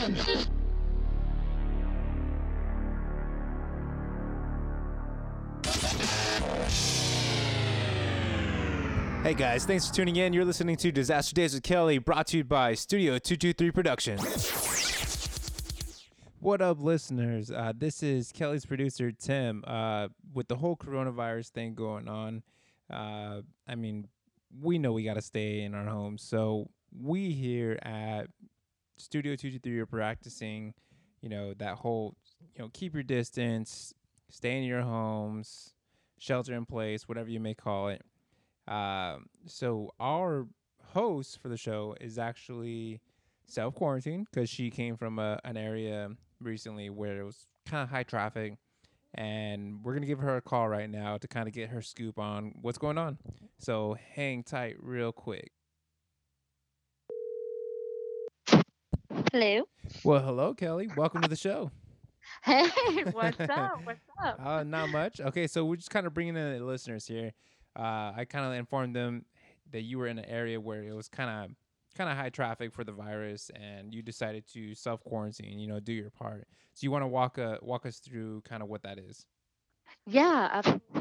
Hey guys, thanks for tuning in. You're listening to Disaster Dates with Kelli, brought to you by Studio 223 Productions. What up, listeners? Uh, this is Kelli's producer, Tim. Uh, with the whole coronavirus thing going on, uh, I mean, we know we got to stay in our homes. So we here at Studio 223 you're practicing, you know, that whole, you know, keep your distance, stay in your homes, shelter in place, whatever you may call it. Um, so our host for the show is actually self quarantined because she came from a, an area recently where it was kind of high traffic, and we're gonna give her a call right now to kind of get her scoop on what's going on. So hang tight, real quick. Hello. Well, hello, Kelli. Welcome to the show. Hey, what's up? What's up? Uh, not much. Okay, so we're just kind of bringing in the listeners here. Uh, I kind of informed them that you were in an area where it was kind of kind of high traffic for the virus, and you decided to self quarantine. You know, do your part. So you want to walk uh, walk us through kind of what that is. Yeah, absolutely.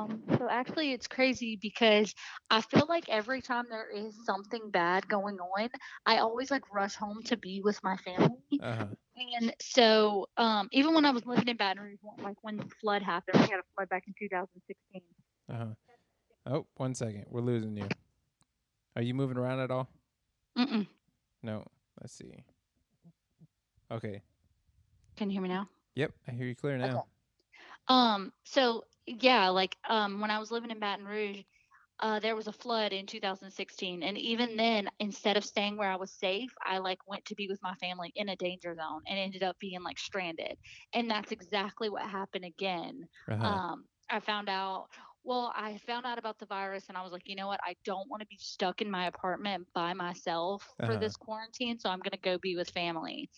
Um, so actually, it's crazy because I feel like every time there is something bad going on, I always like rush home to be with my family. Uh-huh. And so, um, even when I was living in Baton Rouge, like when the flood happened, we had a flood back in 2016. Uh-huh. Oh, one second. We're losing you. Are you moving around at all? Mm-mm. No. Let's see. Okay. Can you hear me now? Yep, I hear you clear now. Okay. Um, so yeah, like um when I was living in Baton Rouge, uh there was a flood in 2016 and even then instead of staying where I was safe, I like went to be with my family in a danger zone and ended up being like stranded. And that's exactly what happened again. Uh-huh. Um I found out well, I found out about the virus and I was like, you know what? I don't want to be stuck in my apartment by myself for Uh-huh. this quarantine, so I'm going to go be with family.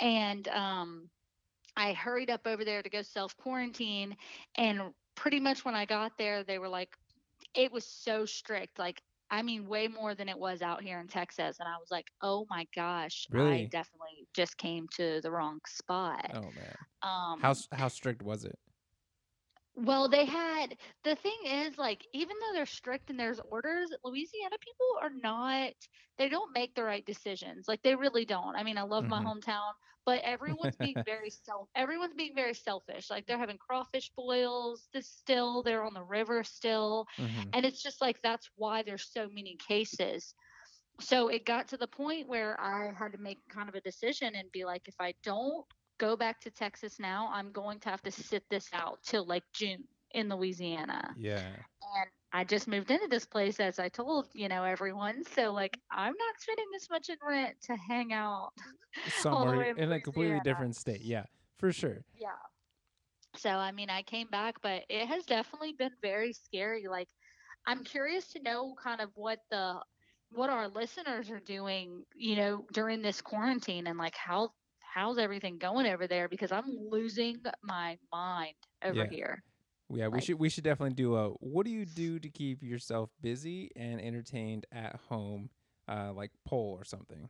And um I hurried up over there to go self quarantine. And pretty much when I got there, they were like, it was so strict. Like, I mean, way more than it was out here in Texas. And I was like, oh my gosh, I Really? definitely just came to the wrong spot. Oh man. Um, How how strict was it? well, they had the thing is like even though they're strict and there's orders, Louisiana people are not they don't make the right decisions. Like they really don't. I mean, I love my Mhm. hometown, but everyone's being very self everyone's being very selfish. Like they're having crawfish boils this still, they're on the river still, Mhm. and it's just like that's why there's so many cases. So it got to the point where I had to make kind of a decision and be like if I don't go back to Texas now, I'm going to have to sit this out till like June in Louisiana. Yeah. And I just moved into this place as I told, you know, everyone. So like I'm not spending this much in rent to hang out. all the way Somewhere in in a completely different state. Yeah, for sure. Yeah. So I mean, I came back, but it has definitely been very scary. Like I'm curious to know kind of what the what our listeners are doing, you know, during this quarantine and like how how's everything going over there because I'm losing my mind over Yeah. here. Yeah, we should we should definitely do a what do you do to keep yourself busy and entertained at home, uh, like poll or something.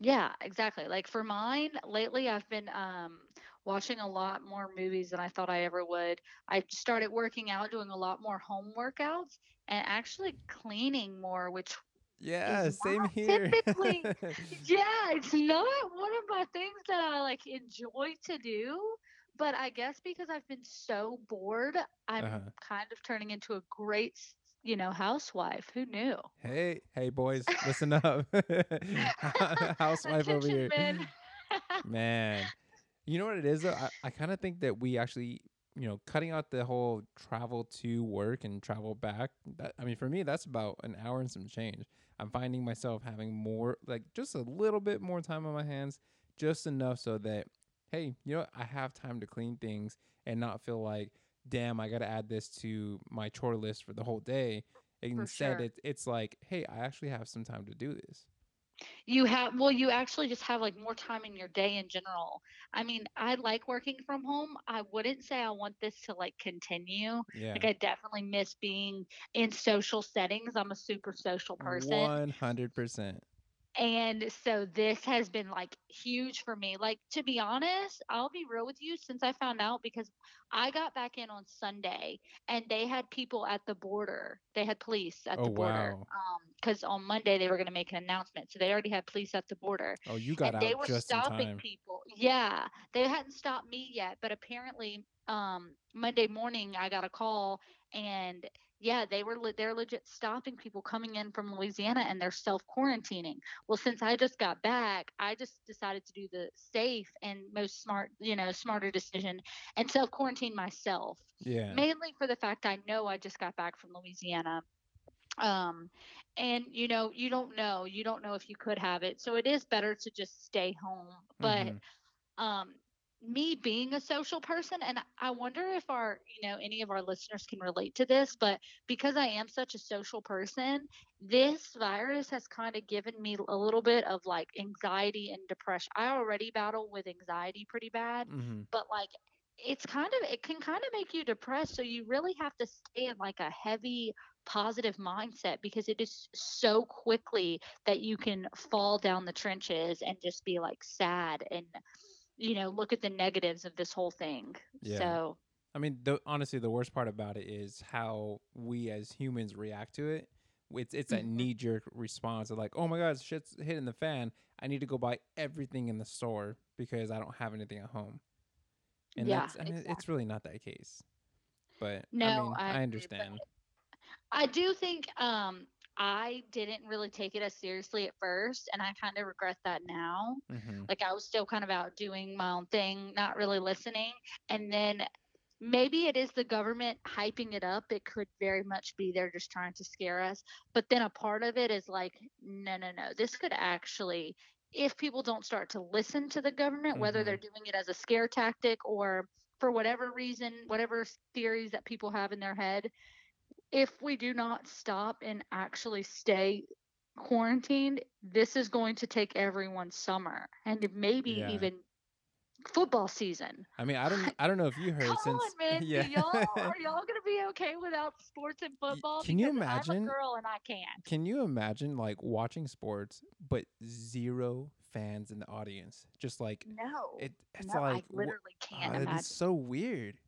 Yeah, exactly. Like for mine, lately I've been um watching a lot more movies than I thought I ever would. I started working out, doing a lot more home workouts, and actually cleaning more, which Yeah, is same here. typically yeah, it's not one of my things that I like enjoy to do. But I guess because I've been so bored, I'm Uh-huh. kind of turning into a great, you know, housewife. Who knew? hey, hey, boys, listen up. Housewife over here. Man, you know what it is though? I, I kind of think that we actually, you know, cutting out the whole travel to work and travel back. That I mean, for me, that's about an hour and some change. I'm finding myself having more, like, just a little bit more time on my hands, just enough so that, hey, you know, what? I have time to clean things and not feel like, damn, I got to add this to my chore list for the whole day. Instead, sure. it, it's like, hey, I actually have some time to do this. You have, well, you actually just have like more time in your day in general. I mean, I like working from home. I wouldn't say I want this to like continue. Yeah. Like, I definitely miss being in social settings. I'm a super social person. One hundred percent. And so this has been, like, huge for me. Like, to be honest, I'll be real with you since I found out because I got back in on Sunday and they had people at the border. They had police at Oh the border, wow. Um, because on Monday they were gonna make an announcement. So they already had police at the border Oh, you got and they out were just in stopping people. Yeah, they hadn't stopped me yet, but apparently, um, Monday morning I got a call and yeah, they were le- they're legit stopping people coming in from Louisiana and they're self quarantining. Well, since I just got back, I just decided to do the safe and most smart, you know, smarter decision and self quarantine myself. Yeah. Mainly for the fact I know I just got back from Louisiana um and you know you don't know you don't know if you could have it so it is better to just stay home but Mhm. um me being a social person and i wonder if our you know any of our listeners can relate to this but because i am such a social person this virus has kind of given me a little bit of like anxiety and depression i already battle with anxiety pretty bad Mhm. but like it's kind of it can kind of make you depressed so you really have to stay in like a heavy positive mindset because it is so quickly that you can fall down the trenches and just be like sad and you know look at the negatives of this whole thing Yeah. so I mean, the, honestly, the worst part about it is how we as humans react to it. It's it's that mhm, knee jerk response of like, oh my god, shit's hitting the fan. I need to go buy everything in the store because I don't have anything at home. And yeah that's, I mean, it's really not that case. But I no mean, i I understand. i do think um i didn't really take it as seriously at first and i kind of regret that now hmm like i was still kind of out doing my own thing not really listening and then maybe it is the government hyping it up. It could very much be they're just trying to scare us. But then a part of it is like, no, no, no. This could actually, if people don't start to listen to the government, whether hmm they're doing it as a scare tactic or for whatever reason, whatever theories that people have in their head, if we do not stop and actually stay quarantined, this is going to take everyone's summer and maybe Yeah. even football season. I mean, I don't I don't know if you Come heard on, since man. Do yeah. y'all are y'all gonna be okay without sports and football? Can you Because I'm a imagine? girl and I can't. Can you imagine like watching sports but zero fans in the audience? Just like No. it it's No, I like wh- literally can't uh, imagine. so weird.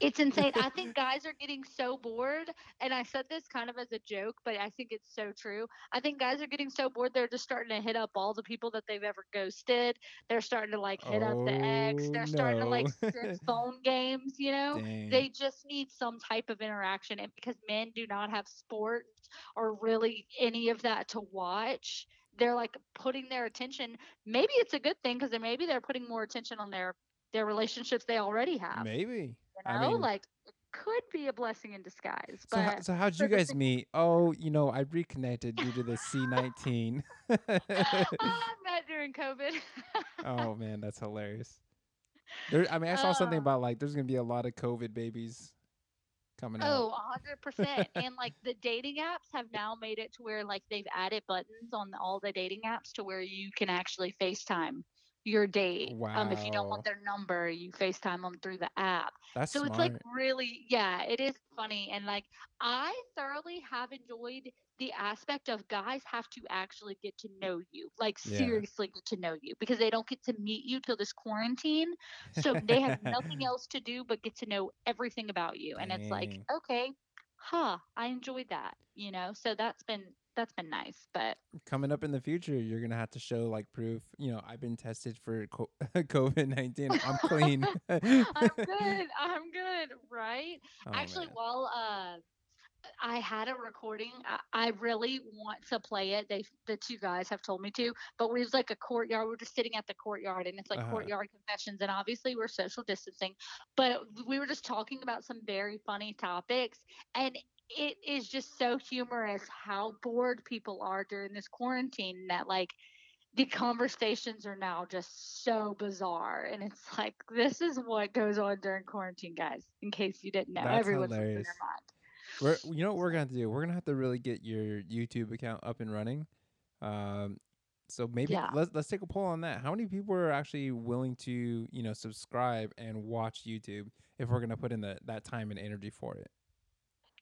It's insane. I think guys are getting so bored, and I said this kind of as a joke, but I think it's so true. I think guys are getting so bored they're just starting to hit up all the people that they've ever ghosted. They're starting to like hit up the ex. Oh They're starting to like no. phone games, you know? Dang. They just need some type of interaction. And because men do not have sports or really any of that to watch, they're like putting their attention. Maybe it's a good thing because maybe they're putting more attention on their their relationships they already have Maybe. You I know, mean, like could be a blessing in disguise. so how, so how'd you guys meet? Oh, you know, I reconnected due to the C19. I'm not during COVID. oh man, that's hilarious. There I mean, I saw something uh, about like there's going to be a lot of COVID babies coming out. oh, 100%. And like the dating apps have now made it to where like they've added buttons on all the dating apps to where you can actually FaceTime your date. Um, if you don't want their number, you FaceTime them through the app. That's So it's like really, yeah, it is funny. And like I thoroughly have enjoyed the aspect of guys have to actually get to know you, like Yeah. seriously get to know you because they don't get to meet you till this quarantine. So they have nothing else to do but get to know everything about you. And it's like, okay, huh, I enjoyed that, you know? So that's been that's been nice. But Coming up in the future, you're going to have to show like proof, you know, I've been tested for co- COVID-19. I'm clean. I'm good. I'm good, right? oh Actually, man. while uh I had a recording. I, I really want to play it. They, the two guys, have told me to. But we was like a courtyard. We're just sitting at the courtyard, and it's like Uh-huh. courtyard confessions. And obviously, we're social distancing. But we were just talking about some very funny topics, and it is just so humorous how bored people are during this quarantine. That like the conversations are now just so bizarre, and it's like this is what goes on during quarantine, guys. In case you didn't know, That's everyone's losing their mind. We're you know what we're gonna have to do? We're gonna have to really get your YouTube account up and running. Um, so maybe Yeah. let's let's take a poll on that. How many people are actually willing to you know subscribe and watch YouTube if we're gonna put in the that time and energy for it?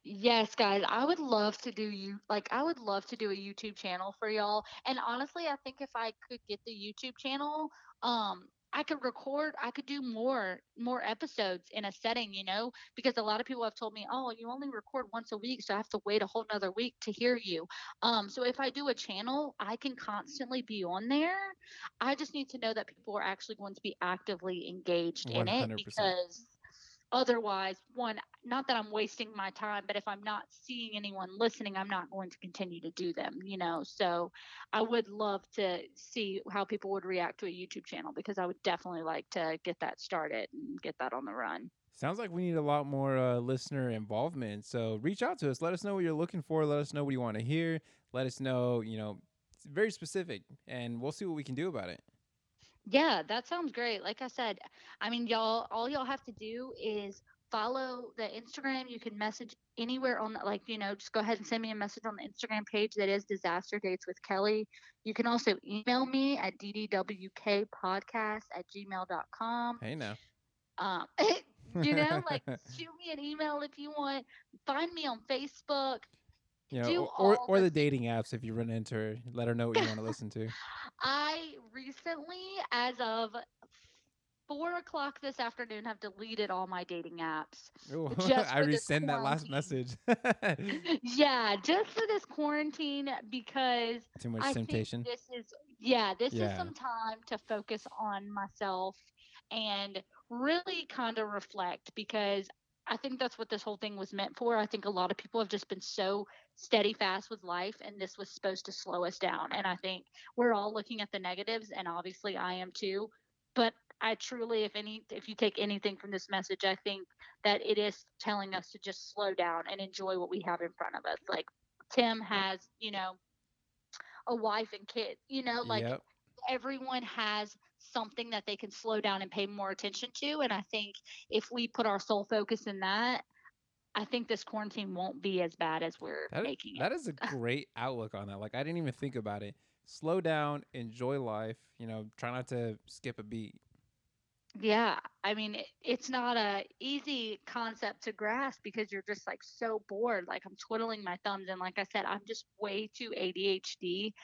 Yes, guys, I would love to do you like I would love to do a YouTube channel for y'all. And honestly, I think if I could get the YouTube channel, um I could record, I could do more more episodes in a setting, you know, because a lot of people have told me, "Oh, you only record once a week, so I have to wait a whole nother week to hear you." Um so if I do a channel, I can constantly be on there. I just need to know that people are actually going to be actively engaged in it because Otherwise, one, not that I'm wasting my time, but if I'm not seeing anyone listening, I'm not going to continue to do them, you know? So I would love to see how people would react to a YouTube channel because I would definitely like to get that started and get that on the run. Sounds like we need a lot more uh, listener involvement. So reach out to us. Let us know what you're looking for. Let us know what you want to hear. Let us know, you know, it's very specific, and we'll see what we can do about it. Yeah, that sounds great. Like I said, I mean, y'all, all y'all have to do is follow the Instagram. You can message anywhere on, the, like, you know, just go ahead and send me a message on the Instagram page that is Disaster Dates with Kelli. You can also email me at ddwkpodcast at gmail.com. Hey now. Um, you know, like, shoot me an email if you want. Find me on Facebook. You know, Do or, or, the dating apps if you run into her. Let her know what you want to listen to. I recently, as of four o'clock this afternoon, have deleted all my dating apps Ooh, just I resend that last message. Yeah, just for this quarantine because Too much I think temptation. this is, yeah, this is some time to focus on myself and really kind of reflect because I think that's what this whole thing was meant for. I think a lot of people have just been so steady fast with life and this was supposed to slow us down. And I think we're all looking at the negatives and obviously I am too. But I truly if any if you take anything from this message, I think that it is telling us to just slow down and enjoy what we have in front of us. Like Tim has, you know, a wife and kids, you know, like Yep. everyone has something that they can slow down and pay more attention to. And I think if we put our sole focus in that, I think this quarantine won't be as bad as we're That making it. that is a great outlook on that. Like I didn't even think about it. Slow down, enjoy life. You know, try not to skip a beat. Yeah, I mean, it, it's not a easy concept to grasp because you're just like so bored. Like I'm twiddling my thumbs, and like I said, I'm just way too ADHD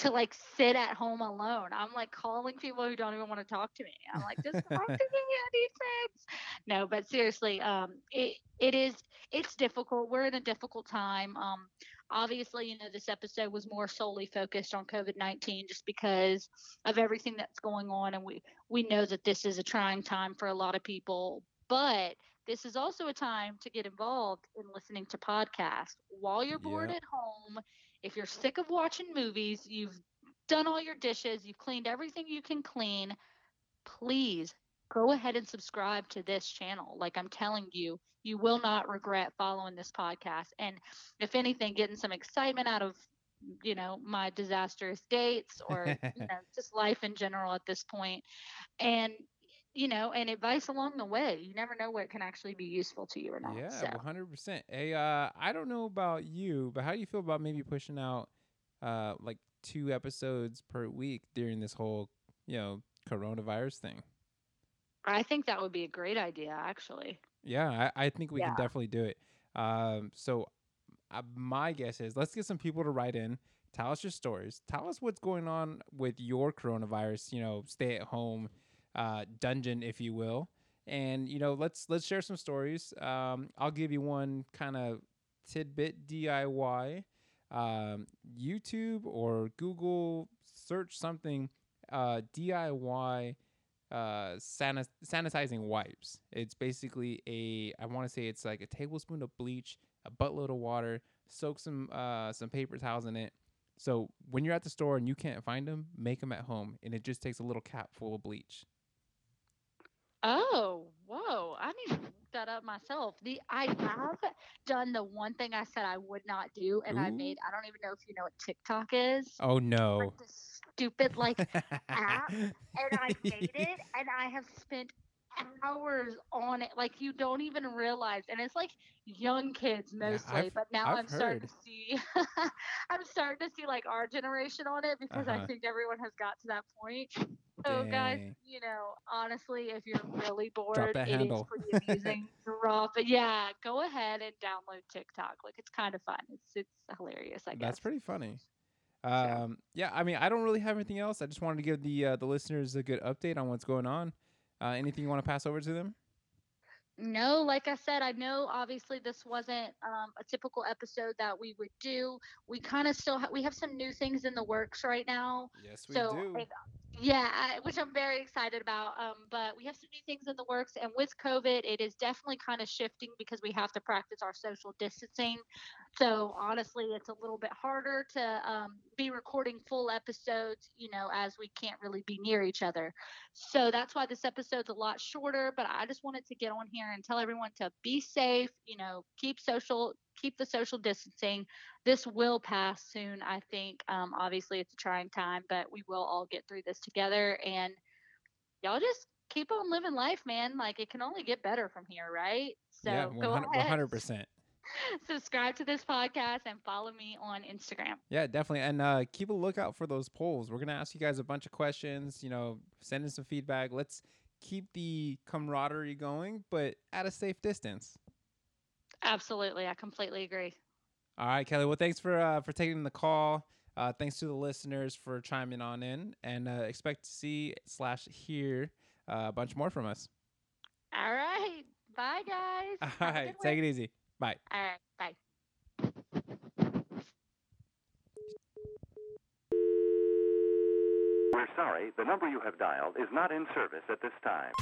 to like sit at home alone. I'm like calling people who don't even want to talk to me. I'm like, just talk to me, friends. No, but seriously, um, it it is it's difficult. We're in a difficult time. Um, obviously, you know, this episode was more solely focused on COVID nineteen, just because of everything that's going on, and we we know that this is a trying time for a lot of people. But this is also a time to get involved in listening to podcasts while you're bored Yep. at home if you're sick of watching movies, you've done all your dishes, you've cleaned everything you can clean, please go ahead and subscribe to this channel. Like I'm telling you, you will not regret following this podcast. And if anything, getting some excitement out of you know my disastrous dates or you know just life in general at this point and you know and advice along the way you never know what can actually be useful to you or not Yeah, so one hundred percent. Hey, uh, I don't know about you, but how do you feel about maybe pushing out uh like two episodes per week during this whole, you know, coronavirus thing? I think that would be a great idea actually Yeah, I, I think we can definitely do it. Um, so uh, my guess is let's get some people to write in, tell us your stories, tell us what's going on with your coronavirus, you know, stay at home uh, dungeon, if you will, and you know, let's let's share some stories. Um, I'll give you one kind of tidbit DIY. Um, YouTube or Google search something uh, DIY uh sanit- sanitizing wipes. It's basically a I want to say it's like a tablespoon of bleach, a buttload of water, soak some uh some paper towels in it. So when you're at the store and you can't find them, make them at home, and it just takes a little cap full of bleach. Oh, whoa. I need to look that up myself. The I have done the one thing I said I would not do, and I Ooh. made I don't even know if you know what TikTok is. Oh Like no. this stupid like app, and I made it, and I have spent hours on it. Like you don't even realize, and it's like young kids mostly. I've But now I've I'm starting to see, I'm starting to see like our generation on it because I Uh-huh. think everyone has got to that point. So guys, you know, honestly, if you're really Drop bored, it is handle. pretty amusing raw. But yeah, go ahead and download TikTok. Like it's kind of fun. It's it's hilarious, I guess. That's pretty funny. So Um, yeah, I mean, I don't really have anything else. I just wanted to give the uh, the listeners a good update on what's going on. Uh, anything you want to pass over to them? no, like I said, I know obviously this wasn't um, a typical episode that we would do. We kind of still ha- we have some new things in the works right now. Yes, we So do. and, yeah, which I'm very excited about. Um, but we have some new things in the works, and with COVID, it is definitely kind of shifting because we have to practice our social distancing. So honestly, it's a little bit harder to um, be recording full episodes, you know, as we can't really be near each other. So that's why this episode's a lot shorter. But I just wanted to get on here and tell everyone to be safe, you know, keep social, keep the social distancing this will pass soon, I think. Um, obviously, it's a trying time, but we will all get through this together. And y'all just keep on living life, man. Like it can only get better from here, right? So go 100 ahead, percent. subscribe to this podcast and follow me on Instagram. Yeah, definitely. And uh, keep a lookout for those polls. We're gonna ask you guys a bunch of questions. You know, send in some feedback. Let's keep the camaraderie going, but at a safe distance. Absolutely, I completely agree. All right, Kelli. Well, thanks for uh, for taking the call. Uh, thanks to the listeners for chiming on in, and uh, expect to see slash hear uh, a bunch more from us. All right, bye guys. All Have right, take one. it easy. Bye. All right, bye. We're sorry, the number you have dialed is not in service at this time.